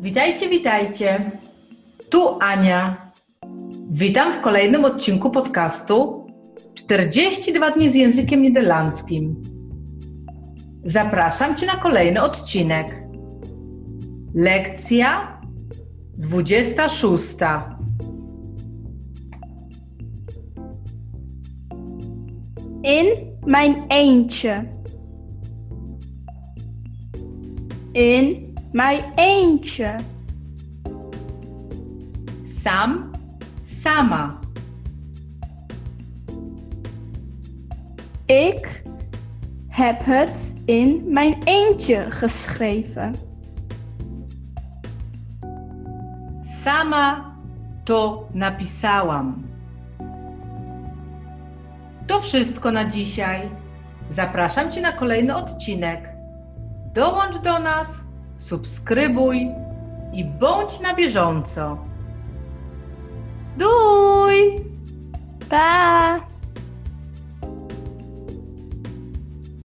Witajcie, witajcie. Tu Ania. Witam w kolejnym odcinku podcastu 42 dni z językiem niderlandzkim. Zapraszam Cię na kolejny odcinek. Lekcja 26. In mijn eentje. In mijn eentje. Sam, sama. Ik heb het in mijn eentje geschreven. Sama to napisałam. To wszystko na dzisiaj. Zapraszam Cię na kolejny odcinek. Dołącz do nas, subskrybuj i bądź na bieżąco. Duj! Bye.